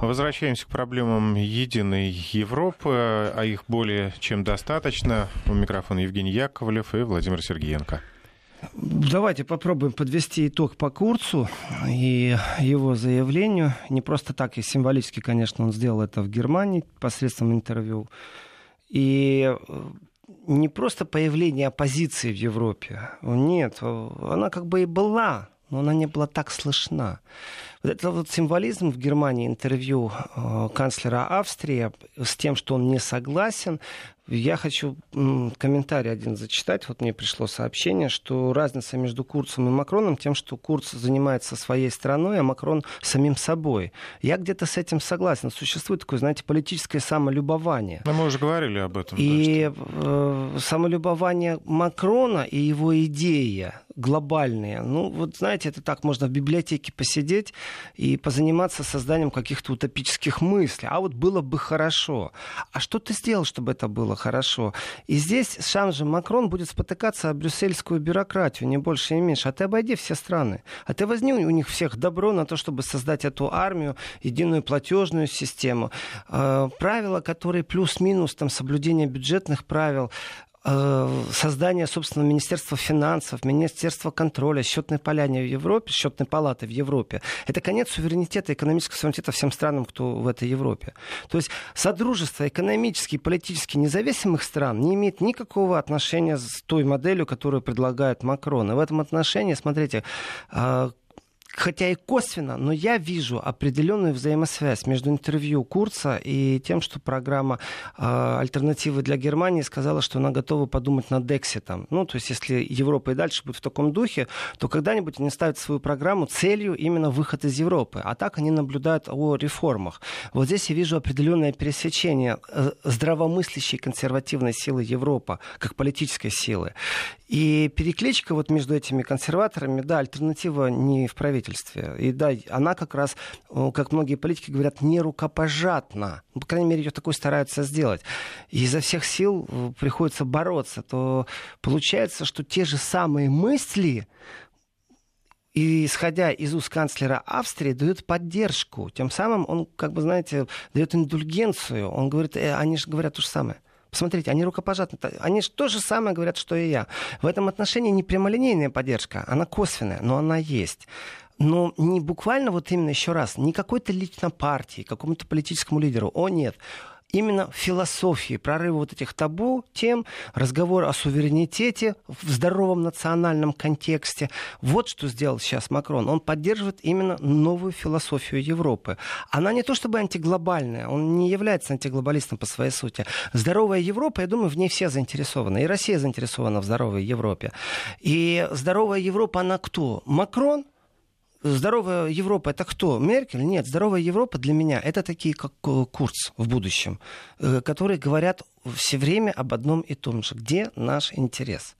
Возвращаемся к проблемам единой Европы, а их более чем достаточно. У микрофона Евгений Яковлев и Владимир Сергеенко. Давайте попробуем подвести итог по Курцу и его заявлению. Не просто так, и символически, конечно, он сделал это в Германии посредством интервью. И э, не просто появление оппозиции в Европе. Нет, она как бы и была, но она не была так слышна. Вот это вот символизм в Германии интервью э, канцлера Австрии с тем, что он не согласен. Я хочу комментарий один зачитать. Вот мне пришло сообщение, что разница между Курцем и Макроном тем, что Курц занимается своей страной, а Макрон самим собой. Я где-то с этим согласен. Существует такое, знаете, политическое самолюбование. Но мы уже говорили об этом. И э, самолюбование Макрона и его идея глобальные. Ну, вот знаете, это так, можно в библиотеке посидеть и позаниматься созданием каких-то утопических мыслей. А вот было бы хорошо. А что ты сделал, чтобы это было хорошо? И здесь сам же Макрон будет спотыкаться о брюссельскую бюрократию, не больше и меньше. А ты обойди все страны. А ты возьми у них всех добро на то, чтобы создать эту армию, единую платежную систему. Э, правила, которые плюс-минус, там, соблюдение бюджетных правил, создание, собственно, Министерства финансов, Министерства контроля, счетной поляне в Европе, счетной палаты в Европе, это конец суверенитета, экономического суверенитета всем странам, кто в этой Европе. То есть Содружество экономически и политически независимых стран не имеет никакого отношения с той моделью, которую предлагает Макрон. И в этом отношении, смотрите, э, хотя и косвенно, но я вижу определенную взаимосвязь между интервью Курца и тем, что программа э, «Альтернативы для Германии» сказала, что она готова подумать над Декситом. Ну, то есть, если Европа и дальше будет в таком духе, то когда-нибудь они ставят свою программу целью именно выход из Европы. А так они наблюдают о реформах. Вот здесь я вижу определенное пересечение э, здравомыслящей консервативной силы Европы, как политической силы. И перекличка вот между этими консерваторами, да, альтернатива не в правительстве. И да, она как раз, как многие политики говорят, не рукопожатна. Ну, по крайней мере, ее такой стараются сделать. И изо всех сил э, приходится бороться. То получается, что те же самые мысли и исходя из уст канцлера Австрии, дают поддержку. Тем самым он, как бы, знаете, дает индульгенцию. Он говорит, э, они же говорят то же самое. Посмотрите, они рукопожатны. Они же то же самое говорят, что и я. В этом отношении не прямолинейная поддержка, она косвенная, но она есть. Но не буквально вот именно еще раз, не какой-то лично партии, какому-то политическому лидеру. О, нет именно философии, прорыва вот этих табу тем, разговор о суверенитете в здоровом национальном контексте. Вот что сделал сейчас Макрон. Он поддерживает именно новую философию Европы. Она не то чтобы антиглобальная, он не является антиглобалистом по своей сути. Здоровая Европа, я думаю, в ней все заинтересованы. И Россия заинтересована в здоровой Европе. И здоровая Европа, она кто? Макрон – Здоровая Европа это кто? Меркель? Нет, здоровая Европа для меня это такие, как э, Курц в будущем, э, которые говорят все время об одном и том же. Где наш интерес?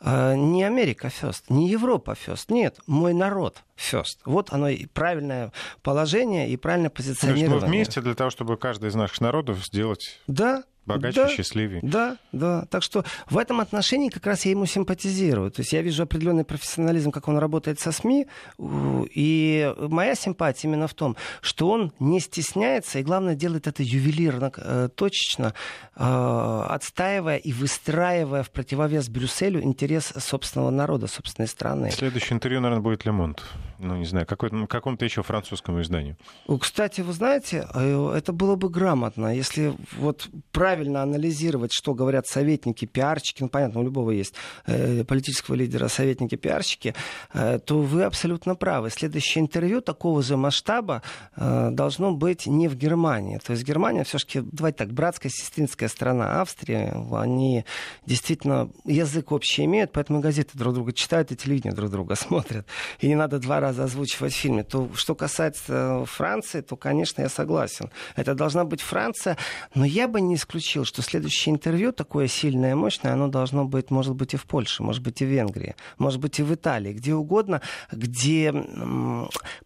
А, не Америка first, не Европа first, нет, мой народ first. Вот оно и правильное положение и правильное позиционирование. То есть мы вместе для того, чтобы каждый из наших народов сделать да, Богаче, да, счастливее. Да, да. Так что в этом отношении как раз я ему симпатизирую. То есть я вижу определенный профессионализм, как он работает со СМИ. И моя симпатия именно в том, что он не стесняется и, главное, делает это ювелирно, э, точечно, э, отстаивая и выстраивая в противовес Брюсселю интерес собственного народа, собственной страны. Следующее интервью, наверное, будет Лемонт. Ну, не знаю, какой, какому-то еще французскому изданию. Кстати, вы знаете, э, это было бы грамотно, если вот правильно правильно анализировать, что говорят советники, пиарщики, ну, понятно, у любого есть э, политического лидера советники, пиарщики, э, то вы абсолютно правы. Следующее интервью такого же масштаба э, должно быть не в Германии. То есть Германия все-таки, давайте так, братская, сестринская страна Австрии, они действительно язык общий имеют, поэтому газеты друг друга читают и телевидение друг друга смотрят. И не надо два раза озвучивать в фильме. То, что касается Франции, то, конечно, я согласен. Это должна быть Франция, но я бы не исключил исключил, что следующее интервью, такое сильное, мощное, оно должно быть, может быть, и в Польше, может быть, и в Венгрии, может быть, и в Италии, где угодно, где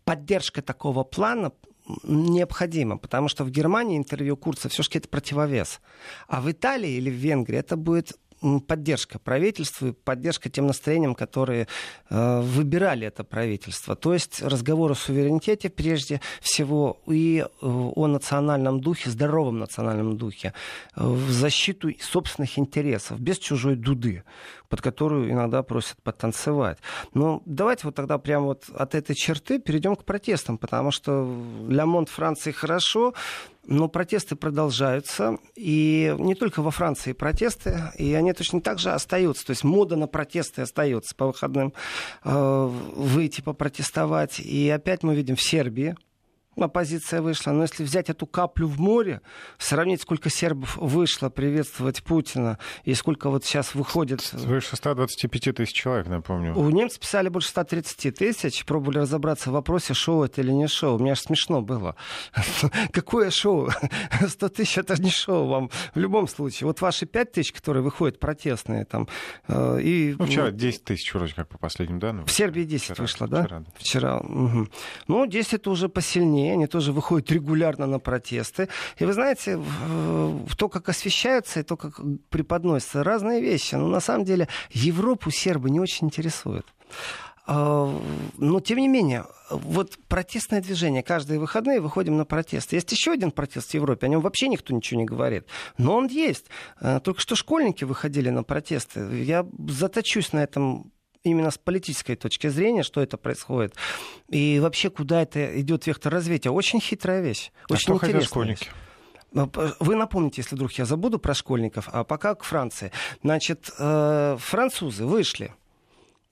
поддержка такого плана необходима, потому что в Германии интервью Курца все-таки это противовес. А в Италии или в Венгрии это будет поддержка правительству и поддержка тем настроениям, которые э, выбирали это правительство. То есть разговор о суверенитете прежде всего и э, о национальном духе, здоровом национальном духе, э, в защиту собственных интересов, без чужой дуды под которую иногда просят потанцевать. Но давайте вот тогда прямо вот от этой черты перейдем к протестам, потому что Ля Монт Франции хорошо, но протесты продолжаются, и не только во Франции протесты, и они точно так же остаются. То есть мода на протесты остается по выходным э, выйти попротестовать. И опять мы видим в Сербии, оппозиция вышла. Но если взять эту каплю в море, сравнить, сколько сербов вышло приветствовать Путина и сколько вот сейчас выходит... Свыше 125 тысяч человек, напомню. У немцев писали больше 130 тысяч, пробовали разобраться в вопросе, шоу это или не шоу. Мне аж смешно было. Какое шоу? 100 тысяч это не шоу вам в любом случае. Вот ваши 5 тысяч, которые выходят протестные там... Э, и... Ну, вчера 10 тысяч вроде как по последним данным. В Сербии 10 вчера, вышло, да? Вчера. вчера. Угу. Ну, 10 это уже посильнее стране, они тоже выходят регулярно на протесты. И вы знаете, то, как освещаются и то, как преподносятся разные вещи. Но на самом деле Европу сербы не очень интересуют. А, но, тем не менее, вот протестное движение. Каждые выходные выходим на протест. Есть еще один протест в Европе. О нем вообще никто ничего не говорит. Но он есть. А, только что школьники выходили на протесты. Я заточусь на этом именно с политической точки зрения, что это происходит. И вообще, куда это идет вектор развития. Очень хитрая вещь. А очень а что хотят школьники? Вы напомните, если вдруг я забуду про школьников, а пока к Франции. Значит, э, французы вышли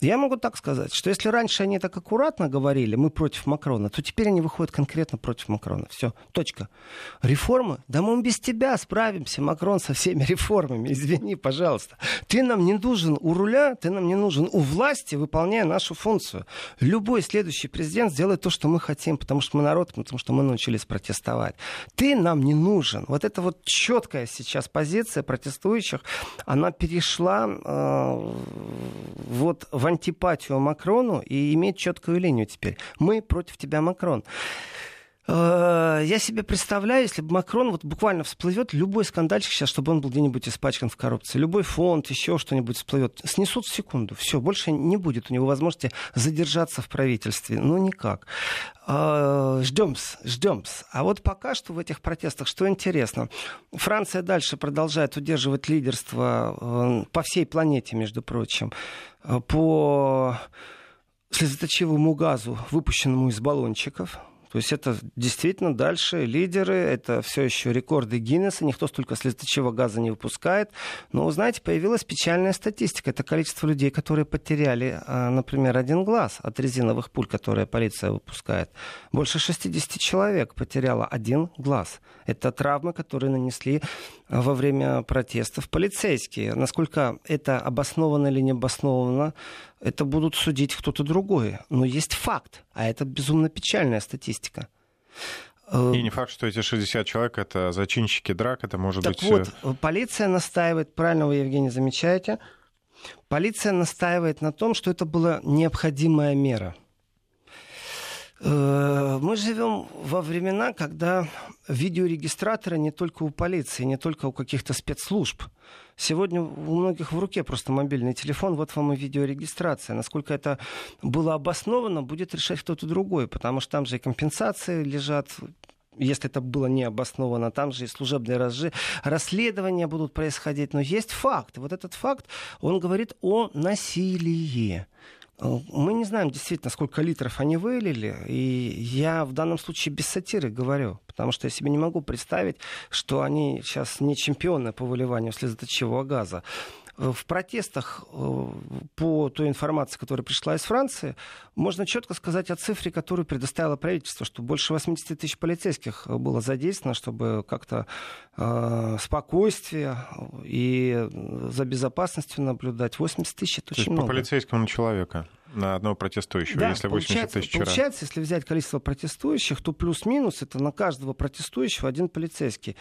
я могу так сказать, что если раньше они так аккуратно говорили, мы против Макрона, то теперь они выходят конкретно против Макрона. Все, точка. Реформы? Да мы без тебя справимся, Макрон, со всеми реформами. Извини, пожалуйста. Ты нам не нужен у руля, ты нам не нужен у власти, выполняя нашу функцию. Любой следующий президент сделает то, что мы хотим, потому что мы народ, потому что мы научились протестовать. Ты нам не нужен. Вот эта вот четкая сейчас позиция протестующих, она перешла э, вот в антипатию Макрону и иметь четкую линию теперь. Мы против тебя, Макрон. Э, я себе представляю, если бы Макрон вот буквально всплывет, любой скандальчик сейчас, чтобы он был где-нибудь испачкан в коррупции, любой фонд, еще что-нибудь всплывет, снесут в секунду. Все, больше не будет у него возможности задержаться в правительстве. Ну, никак. Ждем, ждем. А вот пока что в этих протестах, что интересно, Франция дальше продолжает удерживать лидерство э, по всей планете, между прочим, э, по слезоточивому газу, выпущенному из баллончиков. То есть это действительно дальше лидеры, это все еще рекорды Гиннесса, никто столько слезоточивого газа не выпускает. Но, знаете, появилась печальная статистика. Это количество людей, которые потеряли, а, например, один глаз от резиновых пуль, которые полиция выпускает. Больше 60 человек потеряло один глаз. Это травмы, которые нанесли а, во время протестов полицейские. Насколько это обосновано или не обосновано, это будут судить кто-то другой. Но есть факт, а это безумно печальная статистика. Э, И не факт, что эти 60 человек это зачинщики драк, это может так быть... Так вот, э, полиция настаивает, правильно вы, Евгений, замечаете, полиция настаивает на том, что это была необходимая мера. Э, мы живем во времена, когда видеорегистраторы не только у полиции, не только у каких-то спецслужб. Сегодня у многих в руке просто мобильный телефон, вот вам и видеорегистрация. Насколько это было обосновано, будет решать кто-то другой, потому что там же и компенсации лежат, если это было не обосновано, там же и служебные разжи... расследования будут происходить. Но есть факт. Вот этот факт, он говорит о насилии. Мы не знаем действительно, сколько литров они вылили, и я в данном случае без сатиры говорю, потому что я себе не могу представить, что они сейчас не чемпионы по выливанию слезоточивого газа. Э, в протестах э, по той информации, которая пришла из Франции, можно четко сказать о цифре, которую предоставило правительство, что больше 80 тысяч полицейских было задействовано, чтобы как-то э, спокойствие и за безопасностью наблюдать. 80 тысяч это очень много. по полицейскому на человека? На одного протестующего, да, если 80 тысяч Получается, если взять количество протестующих, то плюс-минус это на каждого протестующего один полицейский.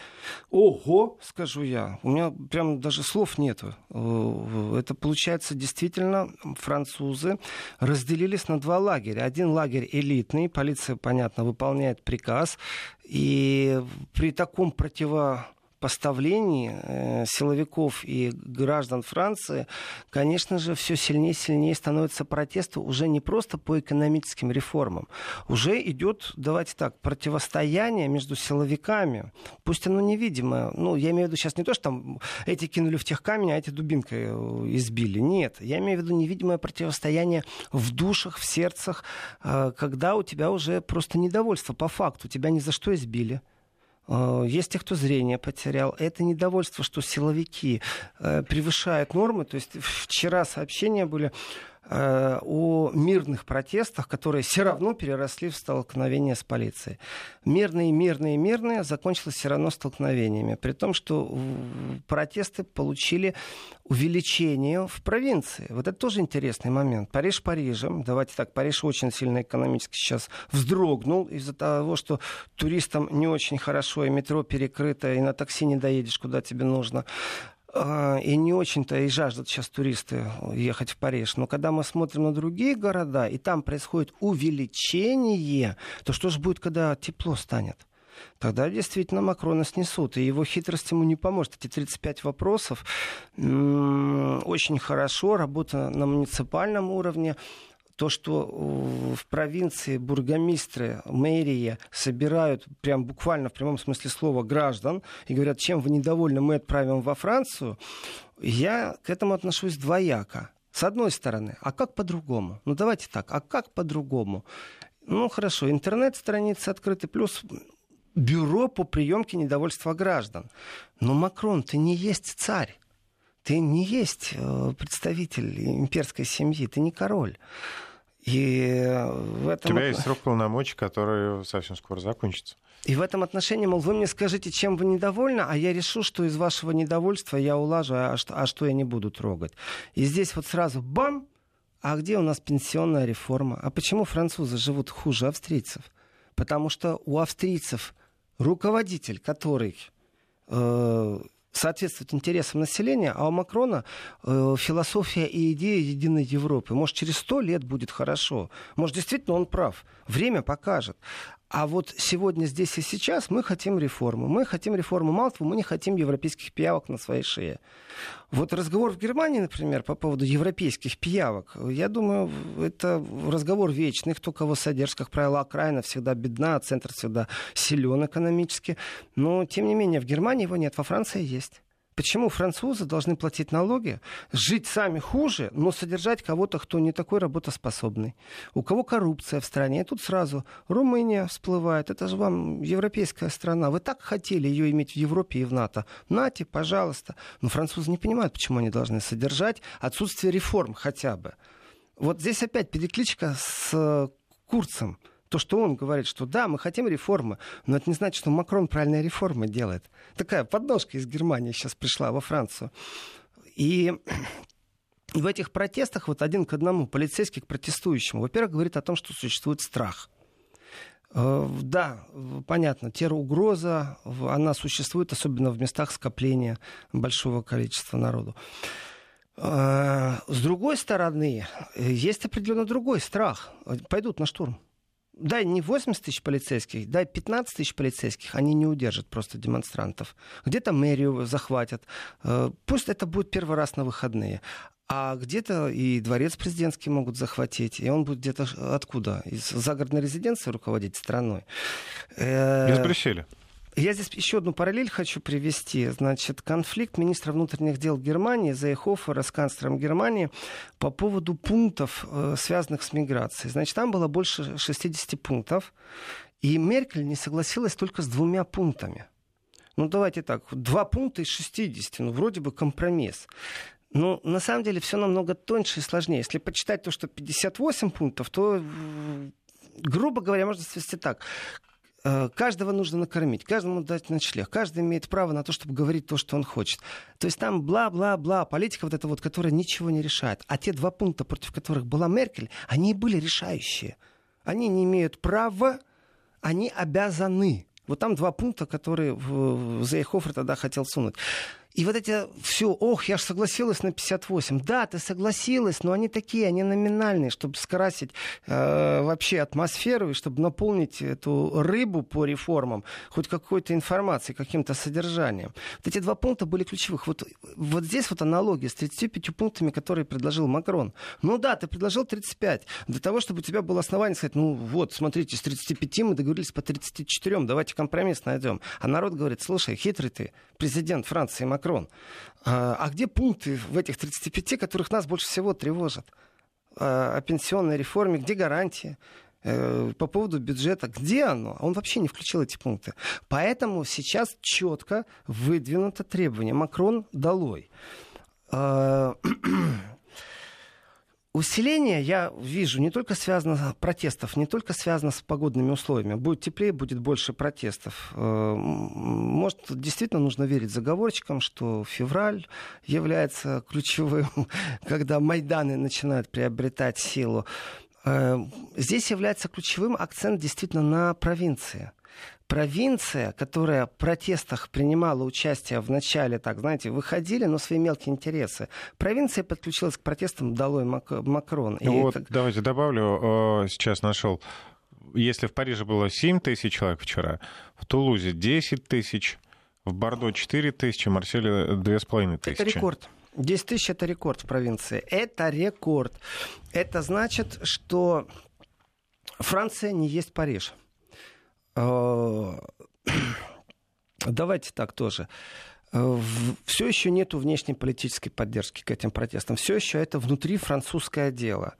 Ого, скажу я. У меня прям даже слов нету. Э, это получается действительно французы разделились на два лагеря. Один лагерь элитный, полиция, понятно, выполняет приказ. И при таком противо поставлении э, силовиков и граждан Франции, конечно же, все сильнее и сильнее становится протест уже не просто по экономическим реформам. Уже идет, давайте так, противостояние между силовиками. Пусть оно невидимое. Ну, я имею в виду сейчас не то, что там эти кинули в тех камень, а эти дубинкой э, избили. Нет, я имею в виду невидимое противостояние в душах, в сердцах, э, когда у тебя уже просто недовольство по факту. Тебя ни за что избили. Э, есть те, кто зрение потерял. Это недовольство, что силовики превышают нормы. То есть вчера сообщения были Э, о мирных протестах, которые все равно переросли в столкновение с полицией. Мирные, мирные, мирные закончилось все равно столкновениями. При том, что протесты получили увеличение в провинции. Вот это тоже интересный момент. Париж Парижем. Давайте так, Париж очень сильно экономически сейчас вздрогнул из-за того, что туристам не очень хорошо, и метро перекрыто, и на такси не доедешь, куда тебе нужно. А, и не очень-то и жаждут сейчас туристы ехать в Париж. Но когда мы смотрим на другие города, и там происходит увеличение, то что же будет, когда тепло станет? Тогда действительно Макрона снесут, и его хитрость ему не поможет. Эти 35 вопросов очень хорошо, работа на муниципальном уровне, то, что в провинции бургомистры, мэрия собирают прям буквально в прямом смысле слова граждан и говорят, чем вы недовольны, мы отправим во Францию, я к этому отношусь двояко. С одной стороны, а как по-другому? Ну давайте так, а как по-другому? Ну хорошо, интернет-страницы открыты, плюс бюро по приемке недовольства граждан. Но Макрон, ты не есть царь. Ты не есть э, представитель имперской семьи, ты не король. И в этом... У тебя есть срок полномочий, который совсем скоро закончится. И в этом отношении, мол, вы мне скажите, чем вы недовольны, а я решу, что из вашего недовольства я улажу, а что, а что я не буду трогать. И здесь вот сразу бам, а где у нас пенсионная реформа? А почему французы живут хуже австрийцев? Потому что у австрийцев руководитель, который э, соответствует интересам населения, а у Макрона э, философия и идея единой Европы. Может, через сто лет будет хорошо. Может, действительно он прав. Время покажет. А вот сегодня, здесь и сейчас мы хотим реформы. Мы хотим реформу. Мало мы не хотим европейских пиявок на своей шее. Вот разговор в Германии, например, по поводу европейских пиявок, я думаю, это разговор вечный. Кто кого содержит, как правило, окраина всегда бедна, а центр всегда силен экономически. Но, тем не менее, в Германии его нет, во Франции есть. Почему французы должны платить налоги, жить сами хуже, но содержать кого-то, кто не такой работоспособный? У кого коррупция в стране? И тут сразу Румыния всплывает. Это же вам европейская страна. Вы так хотели ее иметь в Европе и в НАТО. Нате, пожалуйста. Но французы не понимают, почему они должны содержать отсутствие реформ хотя бы. Вот здесь опять перекличка с Курцем то, что он говорит, что да, мы хотим реформы, но это не значит, что Макрон правильные реформы делает. Такая подножка из Германии сейчас пришла во Францию. И в этих протестах вот один к одному полицейский к протестующему, во-первых, говорит о том, что существует страх. Э, да, понятно, терроугроза, она существует, особенно в местах скопления большого количества народу. Э, с другой стороны, есть определенно другой страх. Пойдут на штурм дай не 80 тысяч полицейских, дай 15 тысяч полицейских, они не удержат просто демонстрантов. Где-то мэрию захватят. Э, пусть это будет первый раз на выходные. А где-то и дворец президентский могут захватить, и он будет где-то откуда? Из загородной резиденции руководить страной. Э, Из Брюсселя. Я здесь еще одну параллель хочу привести. Значит, конфликт министра внутренних дел Германии Зайхофера с канцлером Германии по поводу пунктов, э, связанных с миграцией. Значит, там было больше 60 пунктов, и Меркель не согласилась только с двумя пунктами. Ну, давайте так, два пункта из 60, ну, вроде бы компромисс. Но на самом деле все намного тоньше и сложнее. Если почитать то, что 58 пунктов, то грубо говоря, можно свести так. Э, каждого нужно накормить, каждому дать ночлег, каждый имеет право на то, чтобы говорить то, что он хочет. То есть там бла-бла-бла, политика вот эта вот, которая ничего не решает. А те два пункта, против которых была Меркель, они были решающие. Они не имеют права, они обязаны. Вот там два пункта, которые Зейхофер тогда хотел сунуть. И вот эти все, ох, я же согласилась на 58. Да, ты согласилась, но они такие, они номинальные, чтобы скрасить э, вообще атмосферу и чтобы наполнить эту рыбу по реформам хоть какой-то информацией, каким-то содержанием. Вот эти два пункта были ключевых. Вот, вот здесь вот аналогия с 35 пунктами, которые предложил Макрон. Ну да, ты предложил 35. Для того, чтобы у тебя было основание сказать, ну вот, смотрите, с 35 мы договорились по 34, давайте компромисс найдем. А народ говорит, слушай, хитрый ты, президент Франции Макрон, Макрон. А, а где пункты в этих 35, которых нас больше всего тревожат? А, о пенсионной реформе, где гарантия? Э, по поводу бюджета, где оно? Он вообще не включил эти пункты. Поэтому сейчас четко выдвинуто требование. Макрон долой. Усиление, я вижу, не только связано с протестов, не только связано с погодными условиями. Будет теплее, будет больше протестов. Э, может, действительно нужно верить заговорщикам, что февраль является ключевым, когда Майданы начинают приобретать силу. Э, здесь является ключевым акцент действительно на провинции провинция, которая в протестах принимала участие в начале, так, знаете, выходили, но свои мелкие интересы. Провинция подключилась к протестам долой Мак- Макрон. И вот, это... давайте добавлю, сейчас нашел, если в Париже было 7 тысяч человек вчера, в Тулузе 10 тысяч, в Бордо 4 тысячи, в Марселе 2,5 тысячи. Это рекорд. 10 тысяч это рекорд в провинции. Это рекорд. Это значит, что Франция не есть Париж. Э, давайте так тоже. Э, Все еще нет внешней политической поддержки к этим протестам. Все еще это внутри французское дело.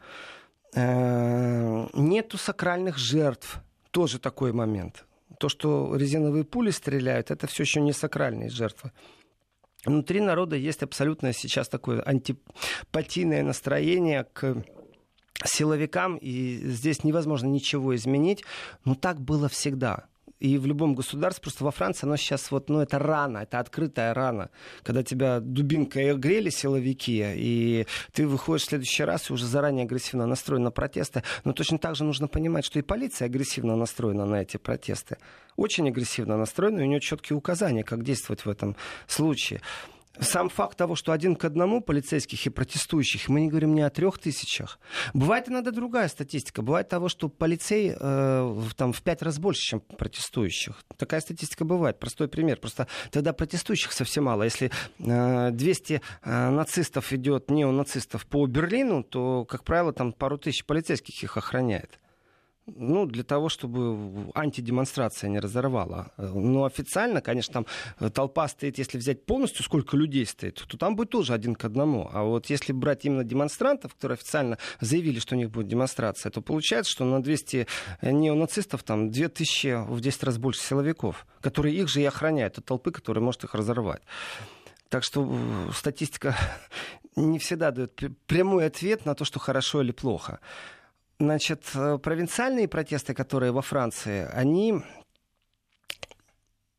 Э, нету сакральных жертв. Тоже такой момент. То, что резиновые пули стреляют, это все еще не сакральные жертвы. Внутри народа есть абсолютно сейчас такое антипатийное настроение к силовикам, и здесь невозможно ничего изменить. Но так было всегда. И в любом государстве, просто во Франции, оно сейчас вот, ну, это рана, это открытая рана, когда тебя дубинкой огрели силовики, и ты выходишь в следующий раз и уже заранее агрессивно настроен на протесты. Но точно так же нужно понимать, что и полиция агрессивно настроена на эти протесты. Очень агрессивно настроена, и у нее четкие указания, как действовать в этом случае сам факт того, что один к одному полицейских и протестующих, мы не говорим не о трех тысячах. Бывает иногда другая статистика. Бывает того, что полицей э, там, в пять раз больше, чем протестующих. Такая статистика бывает. Простой пример. Просто тогда протестующих совсем мало. Если э, 200 э, нацистов идет, неонацистов по Берлину, то, как правило, там пару тысяч полицейских их охраняет ну, для того, чтобы антидемонстрация не разорвала. Но официально, конечно, там э, толпа стоит, если взять полностью, сколько людей стоит, то там будет тоже один к одному. А вот если брать именно демонстрантов, которые официально заявили, что у них будет демонстрация, то получается, что на 200 неонацистов там 2000 в 10 раз больше силовиков, которые их же и охраняют от толпы, которая может их разорвать. Так что э, статистика не всегда дает прямой ответ на то, что хорошо или плохо. Значит, э, провинциальные протесты, которые во Франции, они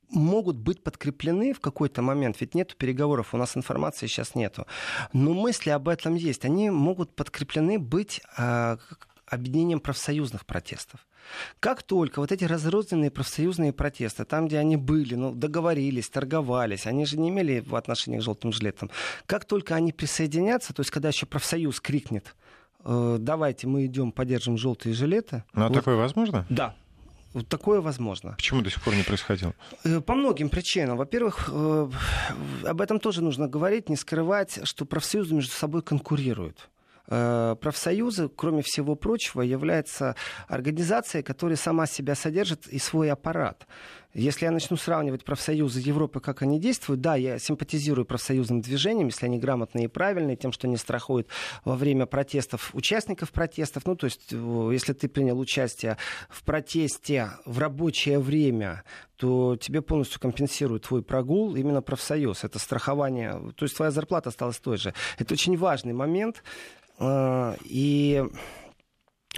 могут быть подкреплены в какой-то момент, ведь нету переговоров, у нас информации сейчас нету, но мысли об этом есть, они могут подкреплены быть э, объединением профсоюзных протестов. Как только вот эти разрозненные профсоюзные протесты, там, где они были, ну, договорились, торговались, они же не имели в отношении к желтым жилетам, как только они присоединятся, то есть когда еще профсоюз крикнет, давайте мы идем, поддержим желтые жилеты. Ну, а вот. такое возможно? Да. Вот такое возможно. Почему до сих пор не происходило? Э, по многим причинам. Во-первых, э, об этом тоже нужно говорить, не скрывать, что профсоюзы между собой конкурируют. Профсоюзы, кроме всего прочего, является организацией, которая сама себя содержит и свой аппарат. Если я начну сравнивать профсоюзы Европы, как они действуют, да, я симпатизирую профсоюзным движениям, если они грамотные и правильные, тем, что они страхуют во время протестов участников протестов. Ну, то есть, если ты принял участие в протесте в рабочее время, то тебе полностью компенсирует твой прогул именно профсоюз. Это страхование, то есть твоя зарплата осталась той же. Это очень важный момент. А, и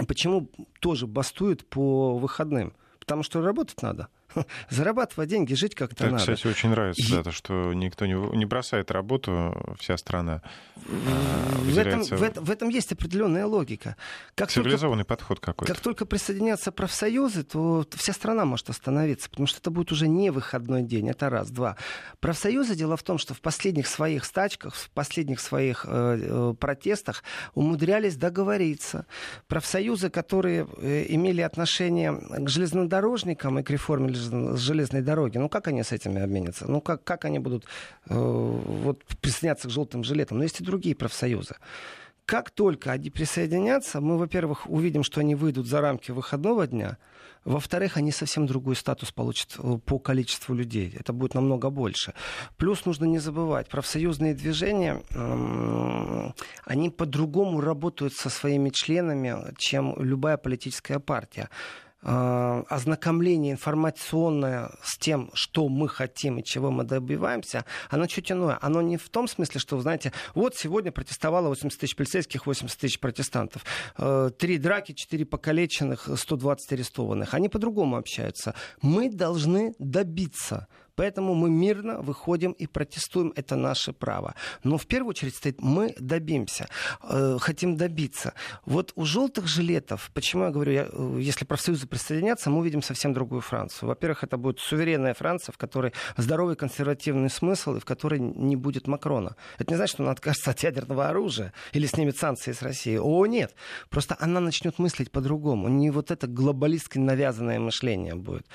почему тоже бастуют по выходным? Потому что работать надо. зарабатывать деньги, жить как-то надо. Кстати, очень нравится, и... да, то, что никто не, не бросает работу, вся страна а, в этом, в, этом, в этом есть определенная логика. Как Цивилизованный только, подход какой-то. Как только присоединятся профсоюзы, то вся страна может остановиться, потому что это будет уже не выходной день, это раз. Два. Профсоюзы, дело в том, что в последних своих стачках, в последних своих э, э протестах умудрялись договориться. Профсоюзы, которые э, имели отношение к железнодорожникам и к реформе железной дороги, ну как они с этими обменятся? Ну как, как они будут э, вот, присоединяться к желтым жилетам? Но есть и другие профсоюзы. Как только они присоединятся, мы, во-первых, увидим, что они выйдут за рамки выходного дня, во-вторых, они совсем другой статус получат э, по количеству людей. Это будет намного больше. Плюс нужно не забывать, профсоюзные движения, они по-другому работают со своими членами, чем любая политическая партия. Э, ознакомление информационное с тем, что мы хотим и чего мы добиваемся, оно чуть иное. Оно не в том смысле, что, знаете, вот сегодня протестовало 80 тысяч полицейских, 80 тысяч протестантов. Э, три драки, четыре покалеченных, 120 арестованных. Они по-другому общаются. Мы должны добиться Поэтому мы мирно выходим и протестуем, это наше право. Но в первую очередь стоит, мы добимся, э, хотим добиться. Вот у желтых жилетов, почему я говорю, я, э, если профсоюзы присоединятся, мы увидим совсем другую Францию. Во-первых, это будет суверенная Франция, в которой здоровый консервативный смысл и в которой не будет Макрона. Это не значит, что он откажется от ядерного оружия или снимет санкции с России. О, нет. Просто она начнет мыслить по-другому. Не вот это глобалистское навязанное мышление будет.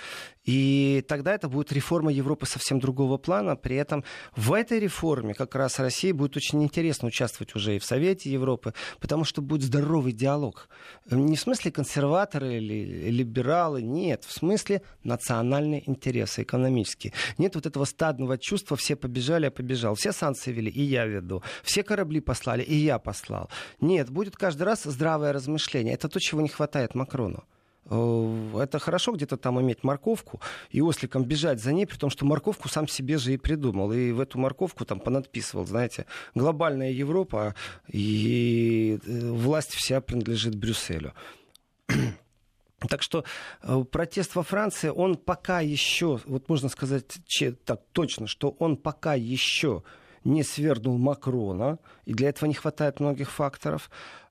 И тогда это будет реформа Европы совсем другого плана. При этом в этой реформе как раз России будет очень интересно участвовать уже и в Совете Европы, потому что будет здоровый диалог. Не в смысле консерваторы или либералы, нет. В смысле национальные интересы, экономические. Нет вот этого стадного чувства, все побежали, я побежал. Все санкции вели, и я веду. Все корабли послали, и я послал. Нет, будет каждый раз здравое размышление. Это то, чего не хватает Макрону. Э, это хорошо где-то там иметь морковку и осликом бежать за ней, при том, что морковку сам себе же и придумал. И в эту морковку там понадписывал, знаете, глобальная Европа и э, власть вся принадлежит Брюсселю. Так что э, протест во Франции, он пока еще, вот можно сказать так точно, что он пока еще не свергнул Макрона, и для этого не хватает многих факторов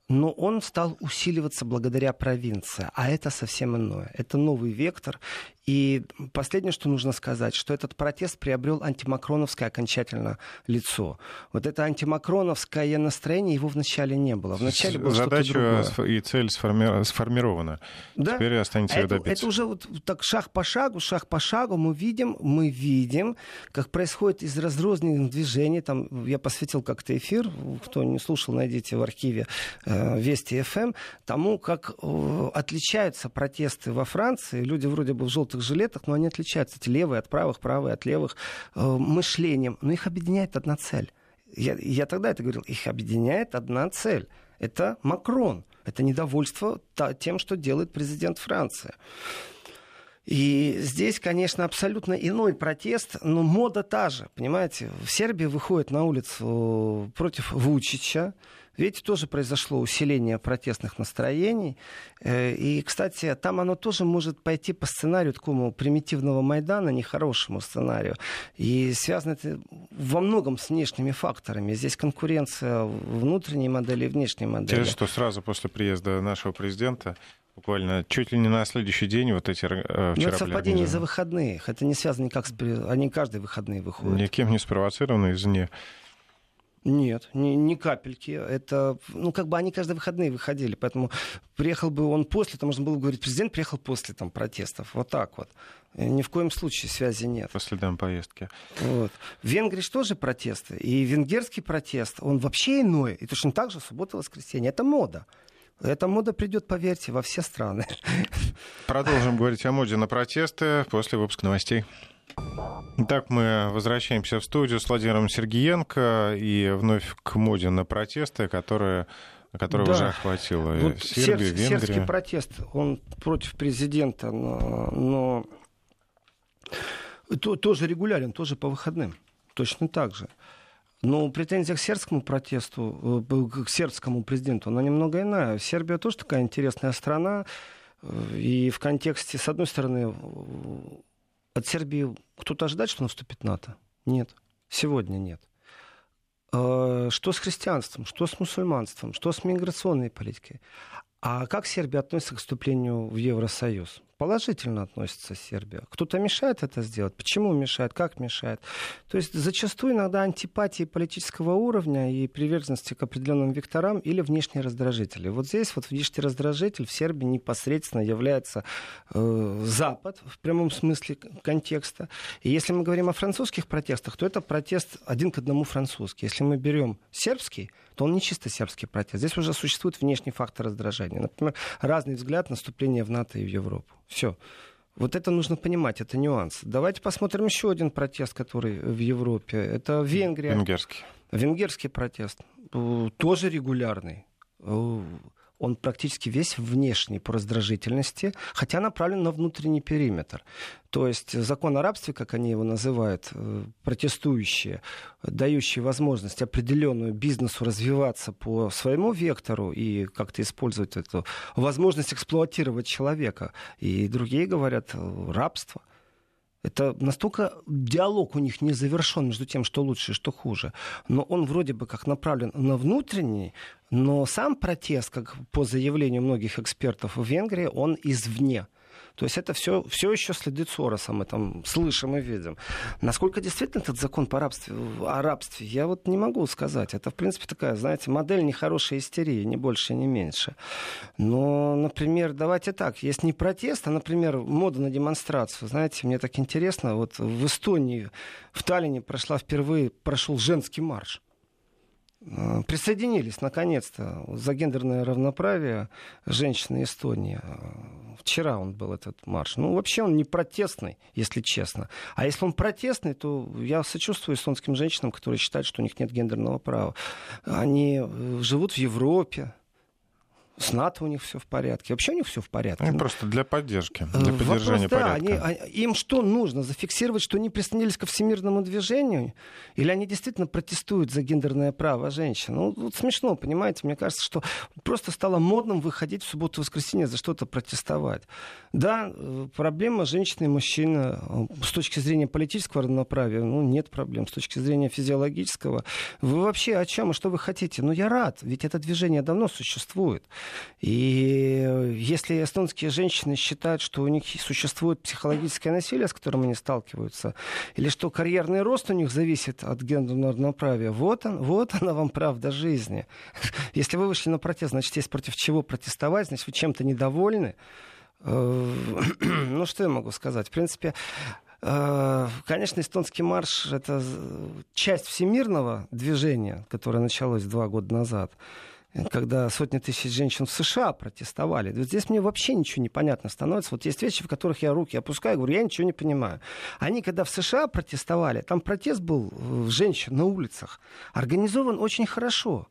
но он стал усиливаться благодаря провинции, а это совсем иное. Это новый вектор, и последнее, что нужно сказать, что этот протест приобрел антимакроновское окончательно лицо. Вот это антимакроновское настроение его вначале не было. Вначале было Задача и цель сформи... сформирована. Да? Теперь останется это, добиться. Это уже вот так шаг по шагу, шаг по шагу мы видим, мы видим, как происходит из разрозненных движений. Там я посвятил как-то эфир, кто не слушал, найдите в архиве э, Вести ФМ, эм, тому, как э, отличаются протесты во Франции. Люди вроде бы в желтых желтых жилетах, но они отличаются, эти левые от правых, правые от левых, э, мышлением. Но их объединяет одна цель. Я, я тогда это говорил, их объединяет одна цель. Это Макрон. Это недовольство тем, что делает президент Франции. И здесь, конечно, абсолютно иной протест, но мода та же, понимаете. В Сербии выходит на улицу против Вучича, Видите, тоже произошло усиление протестных настроений. Э, и, кстати, там оно тоже может пойти по сценарию такому примитивного Майдана, нехорошему сценарию. И связано это во многом с внешними факторами. Здесь конкуренция внутренней модели и внешней модели. Интересно, что сразу после приезда нашего президента буквально чуть ли не на следующий день вот эти э, вчера Но это совпадение из-за выходных. Это не связано никак с... Они каждые выходные выходят. Никем не спровоцировано извне. Нет, ни, ни капельки. Это, ну, как бы они каждые выходные выходили, поэтому приехал бы он после, то можно было бы говорить, президент приехал после там протестов. Вот так вот. Ни в коем случае связи нет. По следам поездки. Вот. В Венгрии же тоже протесты. И венгерский протест, он вообще иной. И точно так же суббота-воскресенье. Это мода. Эта мода придет, поверьте, во все страны. Продолжим говорить о моде на протесты после выпуска новостей. Итак, мы возвращаемся в студию с Владимиром Сергиенко и вновь к моде на протесты, которые которая да. уже охватила вот Сербию, серб, Венгрию. Сербский протест, он против президента, но, но то, тоже регулярен, тоже по выходным, точно так же. Но претензия к сербскому протесту, э, к сербскому президенту, она немного иная. Сербия тоже такая интересная страна. Э, и в контексте, с одной стороны, От Сербии кто-то ожидает, что наступит НАТО? Нет. Сегодня нет. Э, что с христианством, что с мусульманством, что с миграционной политикой? А как Сербия относится к вступлению в Евросоюз? Положительно относится Сербия. Кто-то мешает это сделать. Почему мешает? Как мешает? То есть зачастую иногда антипатии политического уровня и приверженности к определенным векторам или внешние раздражители. Вот здесь вот внешний раздражитель в Сербии непосредственно является э, Запад в прямом смысле контекста. И если мы говорим о французских протестах, то это протест один к одному французский. Если мы берем сербский, то он не чисто сербский протест. Здесь уже существует внешний фактор раздражения. Например, разный взгляд на вступление в НАТО и в Европу. Все. Вот это нужно понимать, это нюанс. Давайте посмотрим еще один протест, который в Европе. Это Венгрия. Венгерский. Венгерский протест. Э, тоже регулярный. Он практически весь внешний по раздражительности, хотя направлен на внутренний периметр. То есть закон о рабстве, как они его называют, э, протестующие, дающие возможность определенную бизнесу развиваться по своему вектору и как-то использовать эту возможность эксплуатировать человека. И другие говорят э, рабство. Это настолько диалог у них не завершен между тем, что лучше и что хуже. Но он вроде бы как направлен на внутренний, но сам протест, как по заявлению многих экспертов в Венгрии, он извне. То есть это все, все еще следы Сороса, мы там слышим и видим. Насколько действительно этот закон по рабстве, о рабстве, я вот не могу сказать. Это, в принципе, такая, знаете, модель нехорошей истерии, ни больше, ни меньше. Но, например, давайте так, есть не протест, а, например, мода на демонстрацию. Знаете, мне так интересно, вот в Эстонии, в Таллине прошла впервые, прошел женский марш. Э, присоединились наконец-то за гендерное равноправие женщины Эстонии. Э, вчера он был этот марш. Ну, вообще он не протестный, если честно. А если он протестный, то я сочувствую эстонским женщинам, которые считают, что у них нет гендерного права. Они э, живут в Европе, с НАТО у них все в порядке. Вообще у них все в порядке. Ну, просто для поддержки, э, для поддержания Вопрос, да, порядка. Они, им что нужно? Зафиксировать, что они присоединились ко всемирному движению? Или они действительно протестуют за гендерное право женщин? Ну, вот смешно, понимаете? Мне кажется, что просто стало модным выходить в субботу-воскресенье за что-то протестовать. Да, э, проблема женщины и мужчины э, с точки зрения политического равноправия, ну, нет проблем. С точки зрения физиологического. Вы вообще о чем и что вы хотите? Ну, я рад, ведь это движение давно существует. И если эстонские женщины считают, что у них существует психологическое насилие, с которым они сталкиваются, или что карьерный рост у них зависит от гендерного равноправия, вот, он, вот она вам правда жизни. Если вы вышли на протест, значит, есть против чего протестовать, значит, вы чем-то недовольны. Э, ну, что я могу сказать? В принципе, э, Конечно, эстонский марш — это часть всемирного движения, которое началось два года назад когда сотни тысяч женщин в США протестовали. Здесь мне вообще ничего не понятно становится. Вот есть вещи, в которых я руки опускаю, говорю, я ничего не понимаю. Они, когда в США протестовали, там протест был э, женщин на улицах, организован очень хорошо.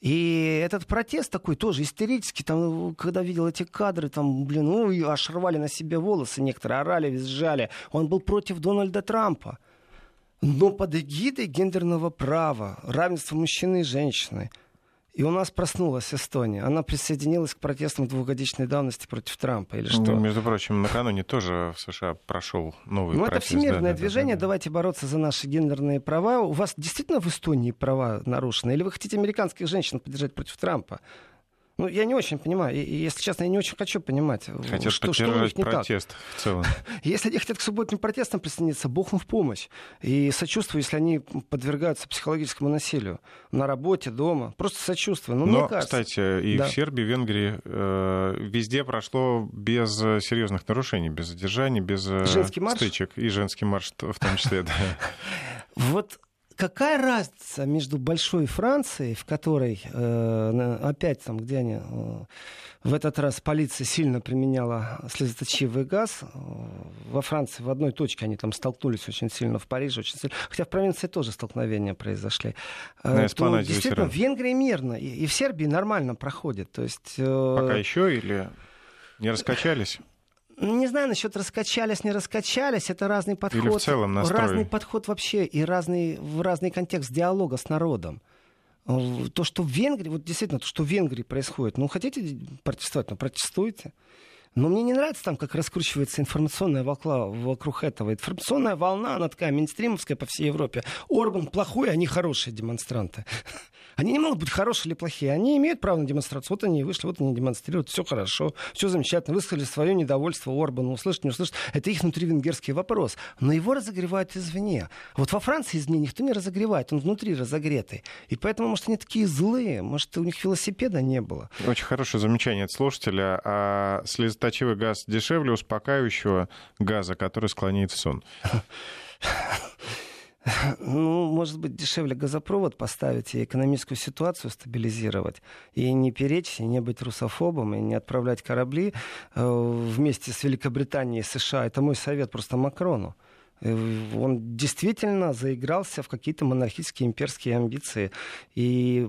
И этот протест такой тоже истерический, там, когда видел эти кадры, там, блин, ну, аж рвали на себе волосы, некоторые орали, визжали. Он был против Дональда Трампа. Но под эгидой гендерного права, равенства мужчины и женщины – и у нас проснулась Эстония. Она присоединилась к протестам двухгодичной давности против Трампа или что? Ну, между прочим, накануне тоже в США прошел новый ну, протест. Ну, это всемирное да, движение. Да, да, Давайте бороться за наши гендерные права. У вас действительно в Эстонии права нарушены? Или вы хотите американских женщин поддержать против Трампа? Ну, я не очень понимаю. И, если честно, я не очень хочу понимать, Хотят что, что у них не протест так. в целом. Если они хотят к субботним протестам присоединиться, бог им в помощь. И сочувствую, если они подвергаются психологическому насилию на работе, дома. Просто сочувствую. Ну, Но, мне кажется, кстати, и да. в Сербии, Венгрии э, везде прошло без серьезных нарушений, без задержаний, без э, женский марш? стычек. И женский марш в том числе, да. Вот какая разница между большой Францией, в которой э, опять там, где они э, в этот раз полиция сильно применяла слезоточивый газ. Э, во Франции в одной точке они там столкнулись очень сильно, в Париже очень сильно. Хотя в провинции тоже столкновения произошли. Э, то, действительно, в Венгрии мирно. И, и в Сербии нормально проходит. То есть, э... Пока еще или не раскачались? Не знаю насчет раскачались, не раскачались, это разный подход. Или в целом настрой. Разный подход вообще и разный, разный контекст диалога с народом. То, что в Венгрии, вот действительно, то, что в Венгрии происходит, ну, хотите протестовать, ну, протестуйте. Но мне не нравится там, как раскручивается информационная волна вокруг этого. Информационная волна, она такая мейнстримовская по всей Европе. Орбан плохой, они хорошие демонстранты. Они не могут быть хорошие или плохие. Они имеют право на демонстрацию. Вот они вышли, вот они демонстрируют. Все хорошо, все замечательно. Высказали свое недовольство Орбану. Услышать, не услышать. Это их внутривенгерский вопрос. Но его разогревают извне. Вот во Франции извне никто не разогревает. Он внутри разогретый. И поэтому, может, они такие злые. Может, у них велосипеда не было. Очень хорошее замечание от слушателя. А слезоточивый газ дешевле успокаивающего газа, который склоняет в сон? Ну, может быть, дешевле газопровод поставить и экономическую ситуацию стабилизировать. И не перечь, и не быть русофобом, и не отправлять корабли э, вместе с Великобританией и США. Это мой совет просто Макрону. Он действительно заигрался в какие-то монархические имперские амбиции. И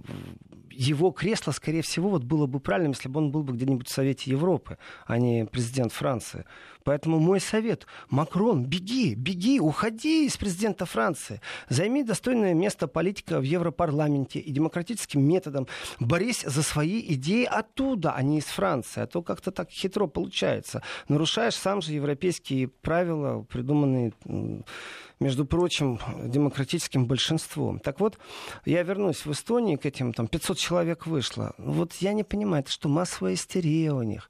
его кресло, скорее всего, вот было бы правильным, если бы он был бы где-нибудь в Совете Европы, а не президент Франции. Поэтому мой совет, Макрон, беги, беги, уходи из президента Франции. Займи достойное место политика в Европарламенте и демократическим методом борись за свои идеи оттуда, а не из Франции. А то как-то так хитро получается. Нарушаешь сам же европейские правила, придуманные между прочим, демократическим большинством. Так вот, я вернусь в Эстонию к этим, там, 500 человек вышло. Вот я не понимаю, это что, массовая истерия у них?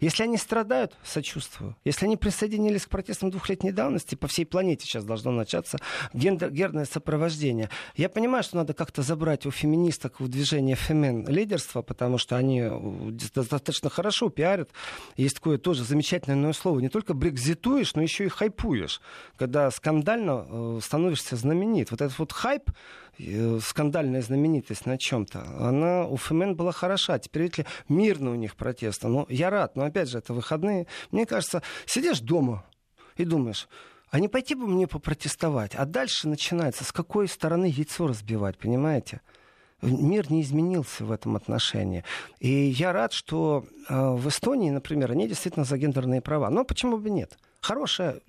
Если они страдают, сочувствую. Если они присоединились к протестам двухлетней давности, по всей планете сейчас должно начаться гендер, гендерное сопровождение. Я понимаю, что надо как-то забрать у феминисток в движение фемен лидерство, потому что они э, достаточно хорошо пиарят. Есть такое тоже замечательное слово. Не только брекзитуешь, но еще и хайпуешь. Когда скандально э, становишься знаменит. Вот этот вот хайп, скандальная знаменитость на чем-то, она у ФМН была хороша. Теперь, видите мирно у них протесты. Но я рад, но опять же, это выходные. Мне кажется, сидишь дома и думаешь, а не пойти бы мне попротестовать? А дальше начинается, с какой стороны яйцо разбивать, понимаете? Мир не изменился в этом отношении. И я рад, что э, в Эстонии, например, они действительно за гендерные права. Но почему бы нет? Хорошее,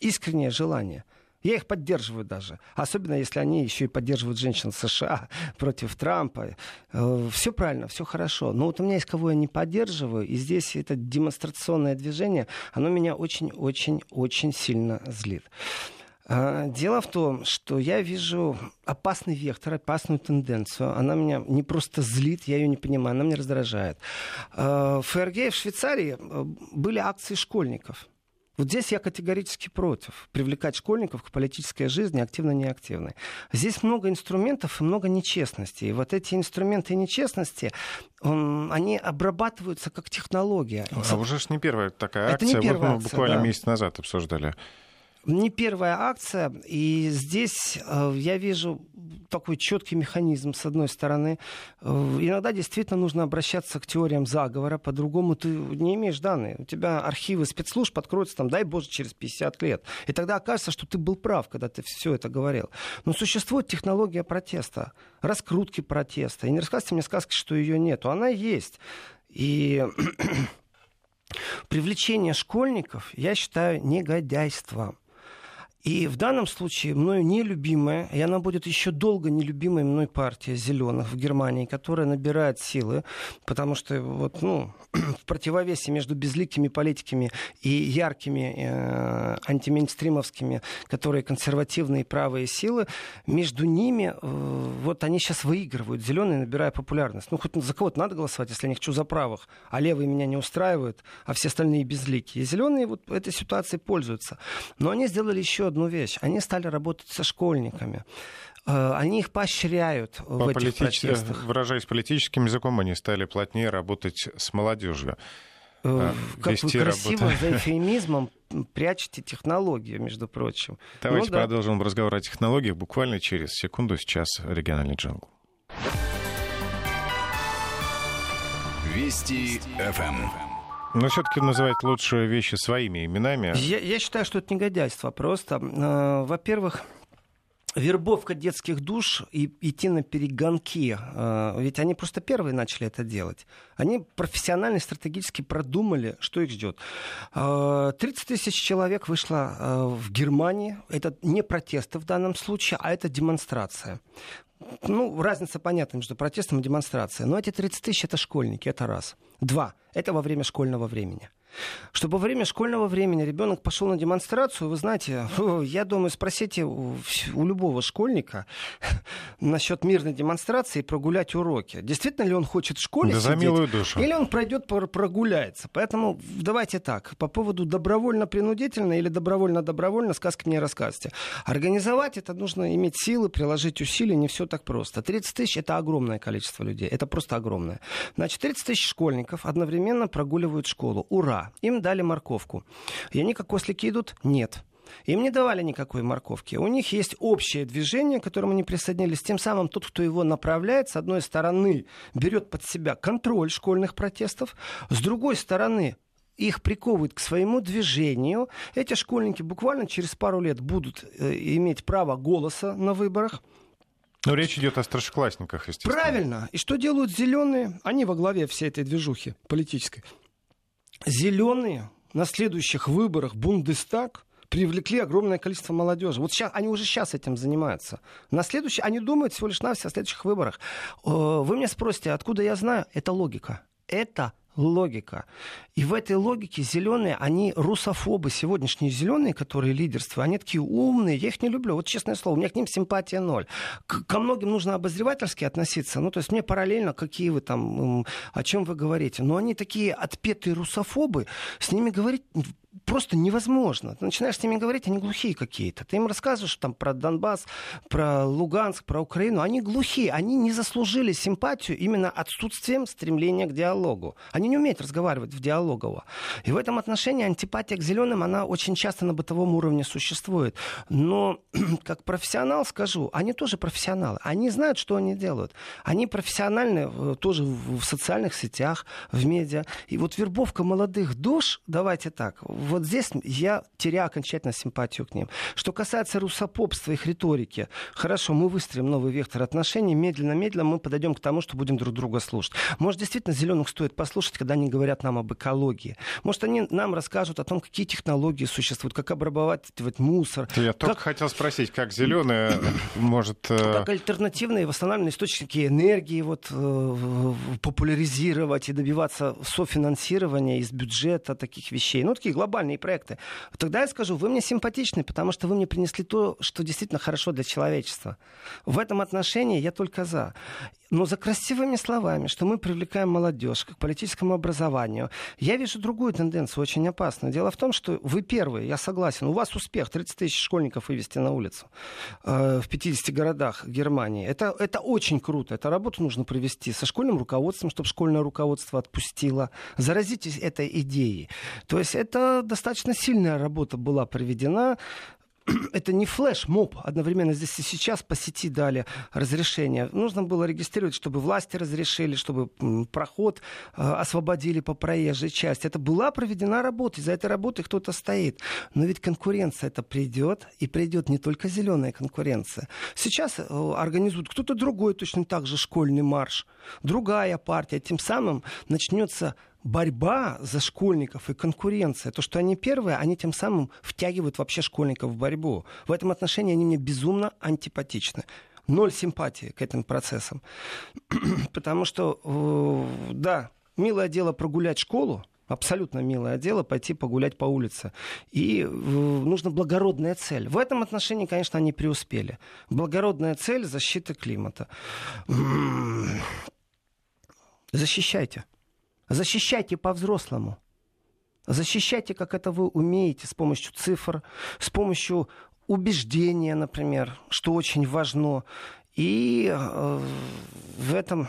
искреннее желание – я их поддерживаю даже. Особенно, если они еще и поддерживают женщин США против Трампа. Э, все правильно, все хорошо. Но вот у меня есть кого я не поддерживаю. И здесь это демонстрационное движение, оно меня очень-очень-очень сильно злит. А, дело в том, что я вижу опасный вектор, опасную тенденцию. Она меня не просто злит, я ее не понимаю, она меня раздражает. А, в ФРГ в Швейцарии э, были акции школьников. Вот здесь я категорически против привлекать школьников к политической жизни, активно-неактивной. Здесь много инструментов и много нечестности. И вот эти инструменты нечестности, он, они обрабатываются как технология. А уже ж не первая такая акция. Это не первая вот мы акция, буквально да. месяц назад обсуждали не первая акция, и здесь э, я вижу такой четкий механизм, с одной стороны. Э, иногда действительно нужно обращаться к теориям заговора, по-другому ты не имеешь данные. У тебя архивы спецслужб откроются, там, дай боже, через 50 лет. И тогда окажется, что ты был прав, когда ты все это говорил. Но существует технология протеста, раскрутки протеста. И не рассказывайте мне сказки, что ее нету. Она есть. И привлечение школьников, я считаю, негодяйством. И в данном случае мною нелюбимая, и она будет еще долго нелюбимой мной партия зеленых в Германии, которая набирает силы, потому что вот, ну, в противовесе между безликими политиками и яркими э, антимейнстримовскими, которые консервативные правые силы, между ними э, вот они сейчас выигрывают, зеленые набирая популярность. Ну, хоть за кого-то надо голосовать, если я не хочу за правых, а левые меня не устраивают, а все остальные безликие. И зеленые вот этой ситуацией пользуются. Но они сделали еще одну вещь. Они стали работать со школьниками. Э, они их поощряют По в этих политич... протестах. Выражаясь политическим языком, они стали плотнее работать с молодежью. Э, э, как вы красиво работу. за эфемизмом прячете технологию, между прочим. Давайте ну, да. продолжим разговор о технологиях буквально через секунду. Сейчас региональный джангл. Вести ФМ. Но все-таки называть лучше вещи своими именами. Я, я считаю, что это негодяйство. Просто, э, во-первых, вербовка детских душ и идти на перегонки. Э, ведь они просто первые начали это делать. Они профессионально и стратегически продумали, что их ждет. 30 э, тысяч человек вышло э, в Германии. Это не протесты в данном случае, а это демонстрация. Ну, разница понятна между протестом и демонстрацией. Но эти 30 тысяч — это школьники, это раз. Два — это во время школьного времени. Чтобы во время школьного времени ребенок пошел на демонстрацию, вы знаете, я думаю, спросите у, у любого школьника насчет мирной демонстрации прогулять уроки. Действительно ли он хочет в школе да сидеть? за милую душу. Или он пройдет, прогуляется. Поэтому давайте так, по поводу добровольно-принудительно или добровольно-добровольно сказки мне рассказывайте. Организовать это нужно иметь силы, приложить усилия, не все так просто. 30 тысяч это огромное количество людей, это просто огромное. Значит, 30 тысяч школьников одновременно прогуливают школу. Ура! Им дали морковку. И они как ослики идут? Нет. Им не давали никакой морковки. У них есть общее движение, к которому они присоединились. Тем самым тот, кто его направляет, с одной стороны, берет под себя контроль школьных протестов, с другой стороны, их приковывают к своему движению. Эти школьники буквально через пару лет будут э, иметь право голоса на выборах. Но речь идет о старшеклассниках, естественно. Правильно. И что делают зеленые? Они во главе всей этой движухи политической. Зеленые на следующих выборах Бундестаг привлекли огромное количество молодежи. Вот сейчас, они уже сейчас этим занимаются. На следующий, они думают всего лишь на все следующих выборах. Э, вы меня спросите, откуда я знаю? Это логика. Это логика. И в этой логике зеленые, они русофобы. Сегодняшние зеленые, которые лидерство, они такие умные. Я их не люблю. Вот честное слово, у меня к ним симпатия ноль. К, ко многим нужно обозревательски относиться. Ну, то есть мне параллельно, какие вы там, о чем вы говорите. Но они такие отпетые русофобы. С ними говорить просто невозможно. Ты начинаешь с ними говорить, они глухие какие-то. Ты им рассказываешь там про Донбасс, про Луганск, про Украину. Они глухие, они не заслужили симпатию именно отсутствием стремления к диалогу. Они не умеют разговаривать в диалогово. И в этом отношении антипатия к зеленым, она очень часто на бытовом уровне существует. Но как профессионал скажу, они тоже профессионалы. Они знают, что они делают. Они профессиональны тоже в социальных сетях, в медиа. И вот вербовка молодых душ, давайте так, вот здесь я теряю окончательно симпатию к ним. Что касается русопопства, их риторики, хорошо, мы выстроим новый вектор отношений, медленно-медленно мы подойдем к тому, что будем друг друга слушать. Может, действительно, зеленых стоит послушать, когда они говорят нам об экологии. Может, они нам расскажут о том, какие технологии существуют, как обрабатывать мусор. Я как... только хотел спросить, как зеленые может... Э, как альтернативные восстановленные источники энергии вот, э, популяризировать и добиваться софинансирования из бюджета таких вещей. Ну, такие глобальные глобальные проекты, тогда я скажу, вы мне симпатичны, потому что вы мне принесли то, что действительно хорошо для человечества. В этом отношении я только за. Но за красивыми словами, что мы привлекаем молодежь к политическому образованию, я вижу другую тенденцию, очень опасную. Дело в том, что вы первые, я согласен, у вас успех, 30 тысяч школьников вывести на улицу э, в 50 городах Германии. Это, это очень круто, эту работу нужно провести со школьным руководством, чтобы школьное руководство отпустило. Заразитесь этой идеей. То есть это достаточно сильная работа была проведена это не флеш-моб. Одновременно здесь и сейчас по сети дали разрешение. Нужно было регистрировать, чтобы власти разрешили, чтобы проход э, освободили по проезжей части. Это была проведена работа, и за этой работой кто-то стоит. Но ведь конкуренция это придет, и придет не только зеленая конкуренция. Сейчас э, организует кто-то другой точно так же школьный марш, другая партия. Тем самым начнется борьба за школьников и конкуренция, то, что они первые, они тем самым втягивают вообще школьников в борьбу. В этом отношении они мне безумно антипатичны. Ноль симпатии к этим процессам. Потому что, э, да, милое дело прогулять школу, абсолютно милое дело пойти погулять по улице. И э, нужна благородная цель. В этом отношении, конечно, они преуспели. Благородная цель – защита климата. Защищайте. Защищайте по-взрослому. Защищайте, как это вы умеете, с помощью цифр, с помощью убеждения, например, что очень важно. И э, в этом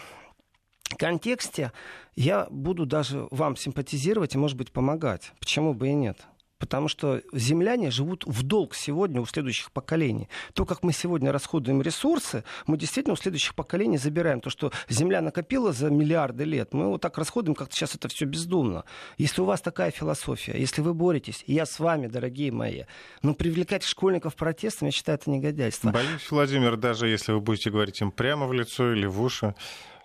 контексте я буду даже вам симпатизировать и, может быть, помогать. Почему бы и нет? Потому что земляне живут в долг сегодня у следующих поколений. То, как мы сегодня расходуем ресурсы, мы действительно у следующих поколений забираем. То, что земля накопила за миллиарды лет, мы вот так расходуем, как сейчас это все бездумно. Если у вас такая философия, если вы боретесь, я с вами, дорогие мои, но привлекать школьников протестом, я считаю, это негодяйство. Боюсь, Владимир, даже если вы будете говорить им прямо в лицо или в уши,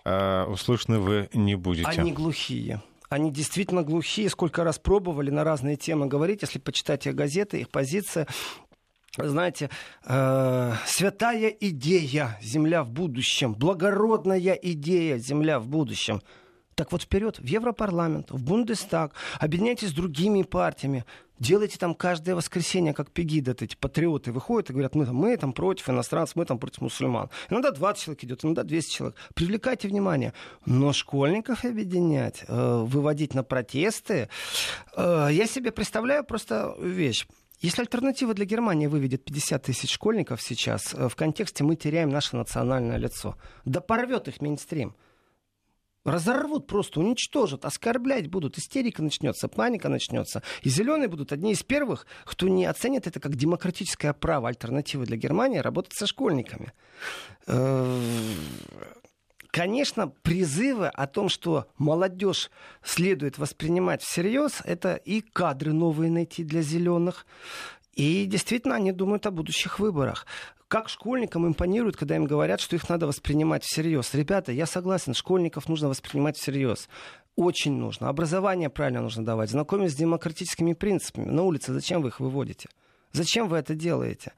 а, услышаны вы не будете. Они глухие они действительно глухие, сколько раз пробовали на разные темы говорить, если почитать их газеты, их позиция, знаете, э, святая идея «Земля в будущем», благородная идея «Земля в будущем». Так вот вперед, в Европарламент, в Бундестаг, объединяйтесь с другими партиями, Делайте там каждое воскресенье, как Пегида, эти патриоты выходят и говорят, мы там, мы там против иностранцев, мы там против мусульман. Иногда 20 человек идет, иногда 200 человек. Привлекайте внимание. Но школьников объединять, э, выводить на протесты, э, я себе представляю просто вещь. Если альтернатива для Германии выведет 50 тысяч школьников сейчас, э, в контексте мы теряем наше национальное лицо. Да порвет их мейнстрим разорвут просто, уничтожат, оскорблять будут, истерика начнется, паника начнется. И зеленые будут одни из первых, кто не оценит это как демократическое право, альтернативы для Германии, работать со школьниками. Э, конечно, призывы о том, что молодежь следует воспринимать всерьез, это и кадры новые найти для зеленых, и действительно, они думают о будущих выборах. Как школьникам импонирует, когда им говорят, что их надо воспринимать всерьез. Ребята, я согласен, школьников нужно воспринимать всерьез. Очень нужно. Образование правильно нужно давать. Знакомить с демократическими принципами. На улице зачем вы их выводите? Зачем вы это делаете?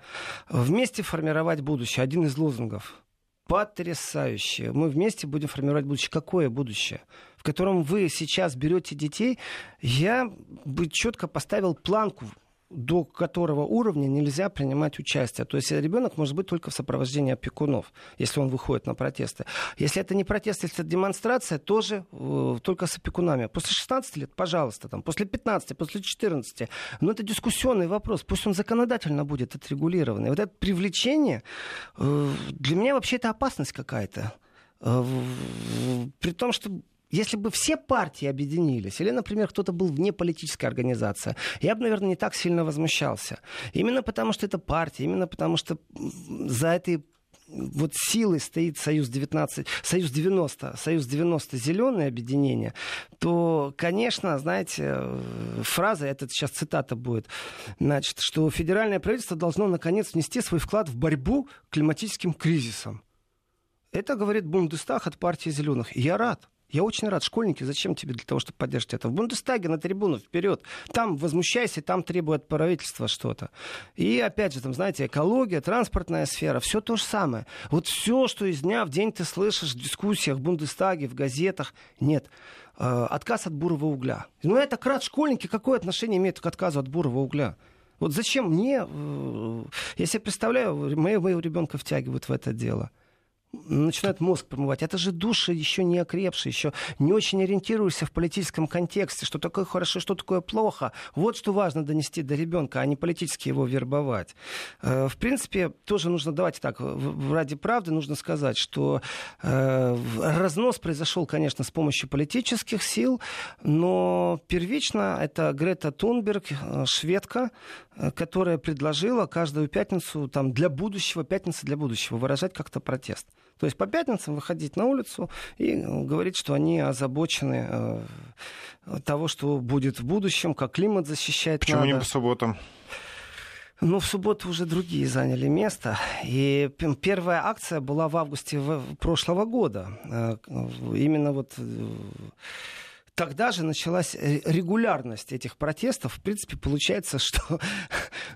Вместе формировать будущее. Один из лозунгов. Потрясающе. Мы вместе будем формировать будущее. Какое будущее? В котором вы сейчас берете детей. Я бы четко поставил планку до которого уровня нельзя принимать участие. То есть ребенок может быть только в сопровождении опекунов, если он выходит на протесты. Если это не протест, если это демонстрация, тоже э, только с опекунами. После 16 лет, пожалуйста, там, после 15, после 14. Но это дискуссионный вопрос. Пусть он законодательно будет отрегулированный. Вот это привлечение, э, для меня вообще это опасность какая-то. Э, при том, что если бы все партии объединились, или, например, кто-то был вне политической организации, я бы, наверное, не так сильно возмущался. Именно потому, что это партия, именно потому, что за этой вот силой стоит Союз 19, Союз 90, Союз 90 зеленое объединение, то, конечно, знаете, фраза, это сейчас цитата будет, значит, что федеральное правительство должно наконец внести свой вклад в борьбу климатическим кризисом. Это говорит Бундестаг от партии зеленых. Я рад. Я очень рад. Школьники, зачем тебе для того, чтобы поддержать это? В Бундестаге на трибуну вперед. Там возмущайся, там требует правительства что-то. И опять же, там, знаете, экология, транспортная сфера, все то же самое. Вот все, что из дня в день ты слышишь в дискуссиях в Бундестаге, в газетах, нет. Э, отказ от бурого угля. Ну, это крат школьники, какое отношение имеют к отказу от бурого угля? Вот зачем мне, э, я себе представляю, моего ребенка втягивают в это дело начинают мозг промывать. Это же души еще не окрепшие, еще не очень ориентируешься в политическом контексте, что такое хорошо, что такое плохо. Вот что важно донести до ребенка, а не политически его вербовать. Э, в принципе, тоже нужно, давайте так, ради правды нужно сказать, что э, разнос произошел, конечно, с помощью политических сил, но первично это Грета Тунберг, э, шведка, которая предложила каждую пятницу там, для будущего, пятница для будущего, выражать как-то протест. То есть по пятницам выходить на улицу и говорить, что они озабочены э, того, что будет в будущем, как климат защищать Почему надо. не по субботам? Ну, в субботу уже другие заняли место. И первая акция была в августе прошлого года. Э, именно вот э, тогда же началась э, регулярность этих протестов. В принципе, получается, что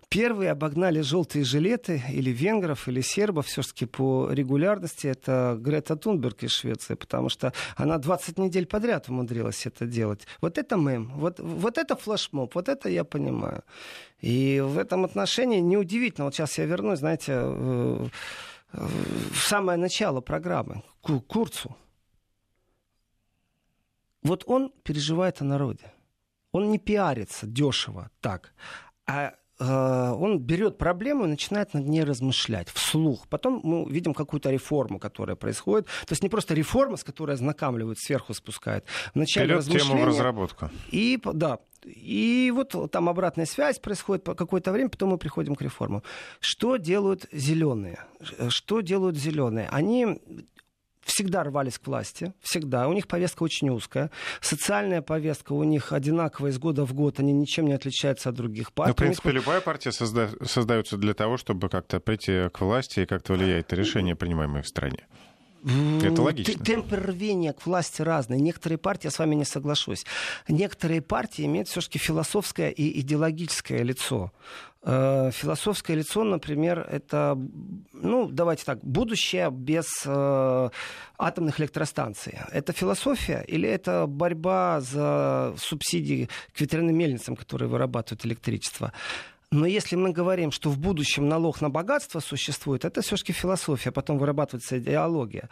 первые обогнали желтые жилеты или венгров, или сербов все-таки по регулярности. Это Грета Тунберг из Швеции, потому что она 20 недель подряд умудрилась это делать. Вот это мем, вот, вот это флешмоб, вот это я понимаю. И в этом отношении неудивительно, вот сейчас я вернусь, знаете, в самое начало программы, к Курцу. Вот он переживает о народе. Он не пиарится дешево так, а э, он берет проблему и начинает над ней размышлять вслух. Потом мы видим какую-то реформу, которая происходит. То есть не просто реформа, с которой ознакомливают, сверху спускает. Вначале Вперед тему в разработку. И, да, и вот там обратная связь происходит по какое-то время, потом мы приходим к реформам. Что делают зеленые? Что делают зеленые? Они всегда рвались к власти, всегда. У них повестка очень узкая. Социальная повестка у них одинаковая из года в год, они ничем не отличаются от других партий. Ну, в принципе, них... любая партия созда... создается для того, чтобы как-то прийти к власти и как-то влиять на решения, принимаемые в стране. Это логично. Темпы рвения к власти разные. Некоторые партии, я с вами не соглашусь, некоторые партии имеют все-таки философское и идеологическое лицо. Э, философское лицо, например, это, ну, давайте так, будущее без э, атомных электростанций. Это философия или это борьба за субсидии к ветряным мельницам, которые вырабатывают электричество? Но если мы говорим, что в будущем налог на богатство существует, это все-таки философия, потом вырабатывается идеология.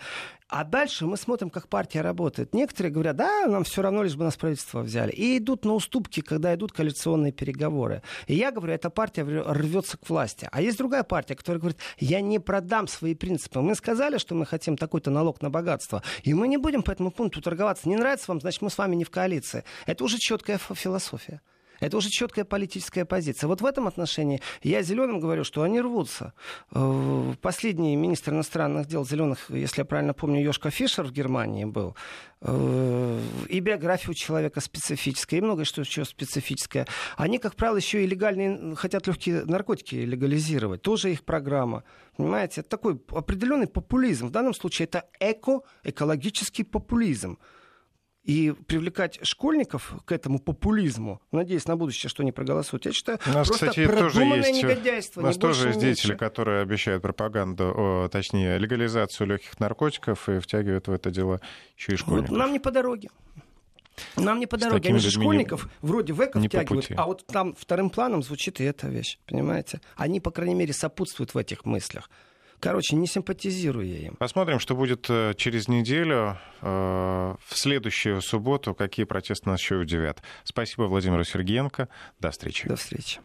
А дальше мы смотрим, как партия работает. Некоторые говорят, да, нам все равно, лишь бы нас правительство взяли. И идут на уступки, когда идут коалиционные переговоры. И я говорю, эта партия рвется к власти. А есть другая партия, которая говорит, я не продам свои принципы. Мы сказали, что мы хотим такой-то налог на богатство, и мы не будем по этому пункту торговаться. Не нравится вам, значит, мы с вами не в коалиции. Это уже четкая философия. Это уже четкая политическая позиция. Вот в этом отношении я зеленым говорю, что они рвутся. Э, последний министр иностранных дел зеленых, если я правильно помню, Йошка Фишер в Германии был. Э, и биография у человека специфическая, и многое что еще специфическое. Они, как правило, еще и легальные, хотят легкие наркотики легализировать. Тоже их программа. Понимаете, это такой определенный популизм. В данном случае это эко-экологический популизм и привлекать школьников к этому популизму, надеясь на будущее, что они проголосуют, я считаю, у нас, просто кстати, тоже есть, негодяйство. У нас тоже есть деятели, которые обещают пропаганду, о, точнее, легализацию легких наркотиков и втягивают в это дело еще и школьников. Вот нам не по дороге. Нам не по дороге. Они же школьников не, вроде в эко втягивают, а вот там вторым планом звучит и эта вещь, понимаете? Они, по крайней мере, сопутствуют в этих мыслях. Короче, не симпатизирую я им. Посмотрим, что будет э, через неделю. Э, в следующую субботу какие протесты нас еще удивят. Спасибо Владимиру Сергеенко. До встречи. До встречи.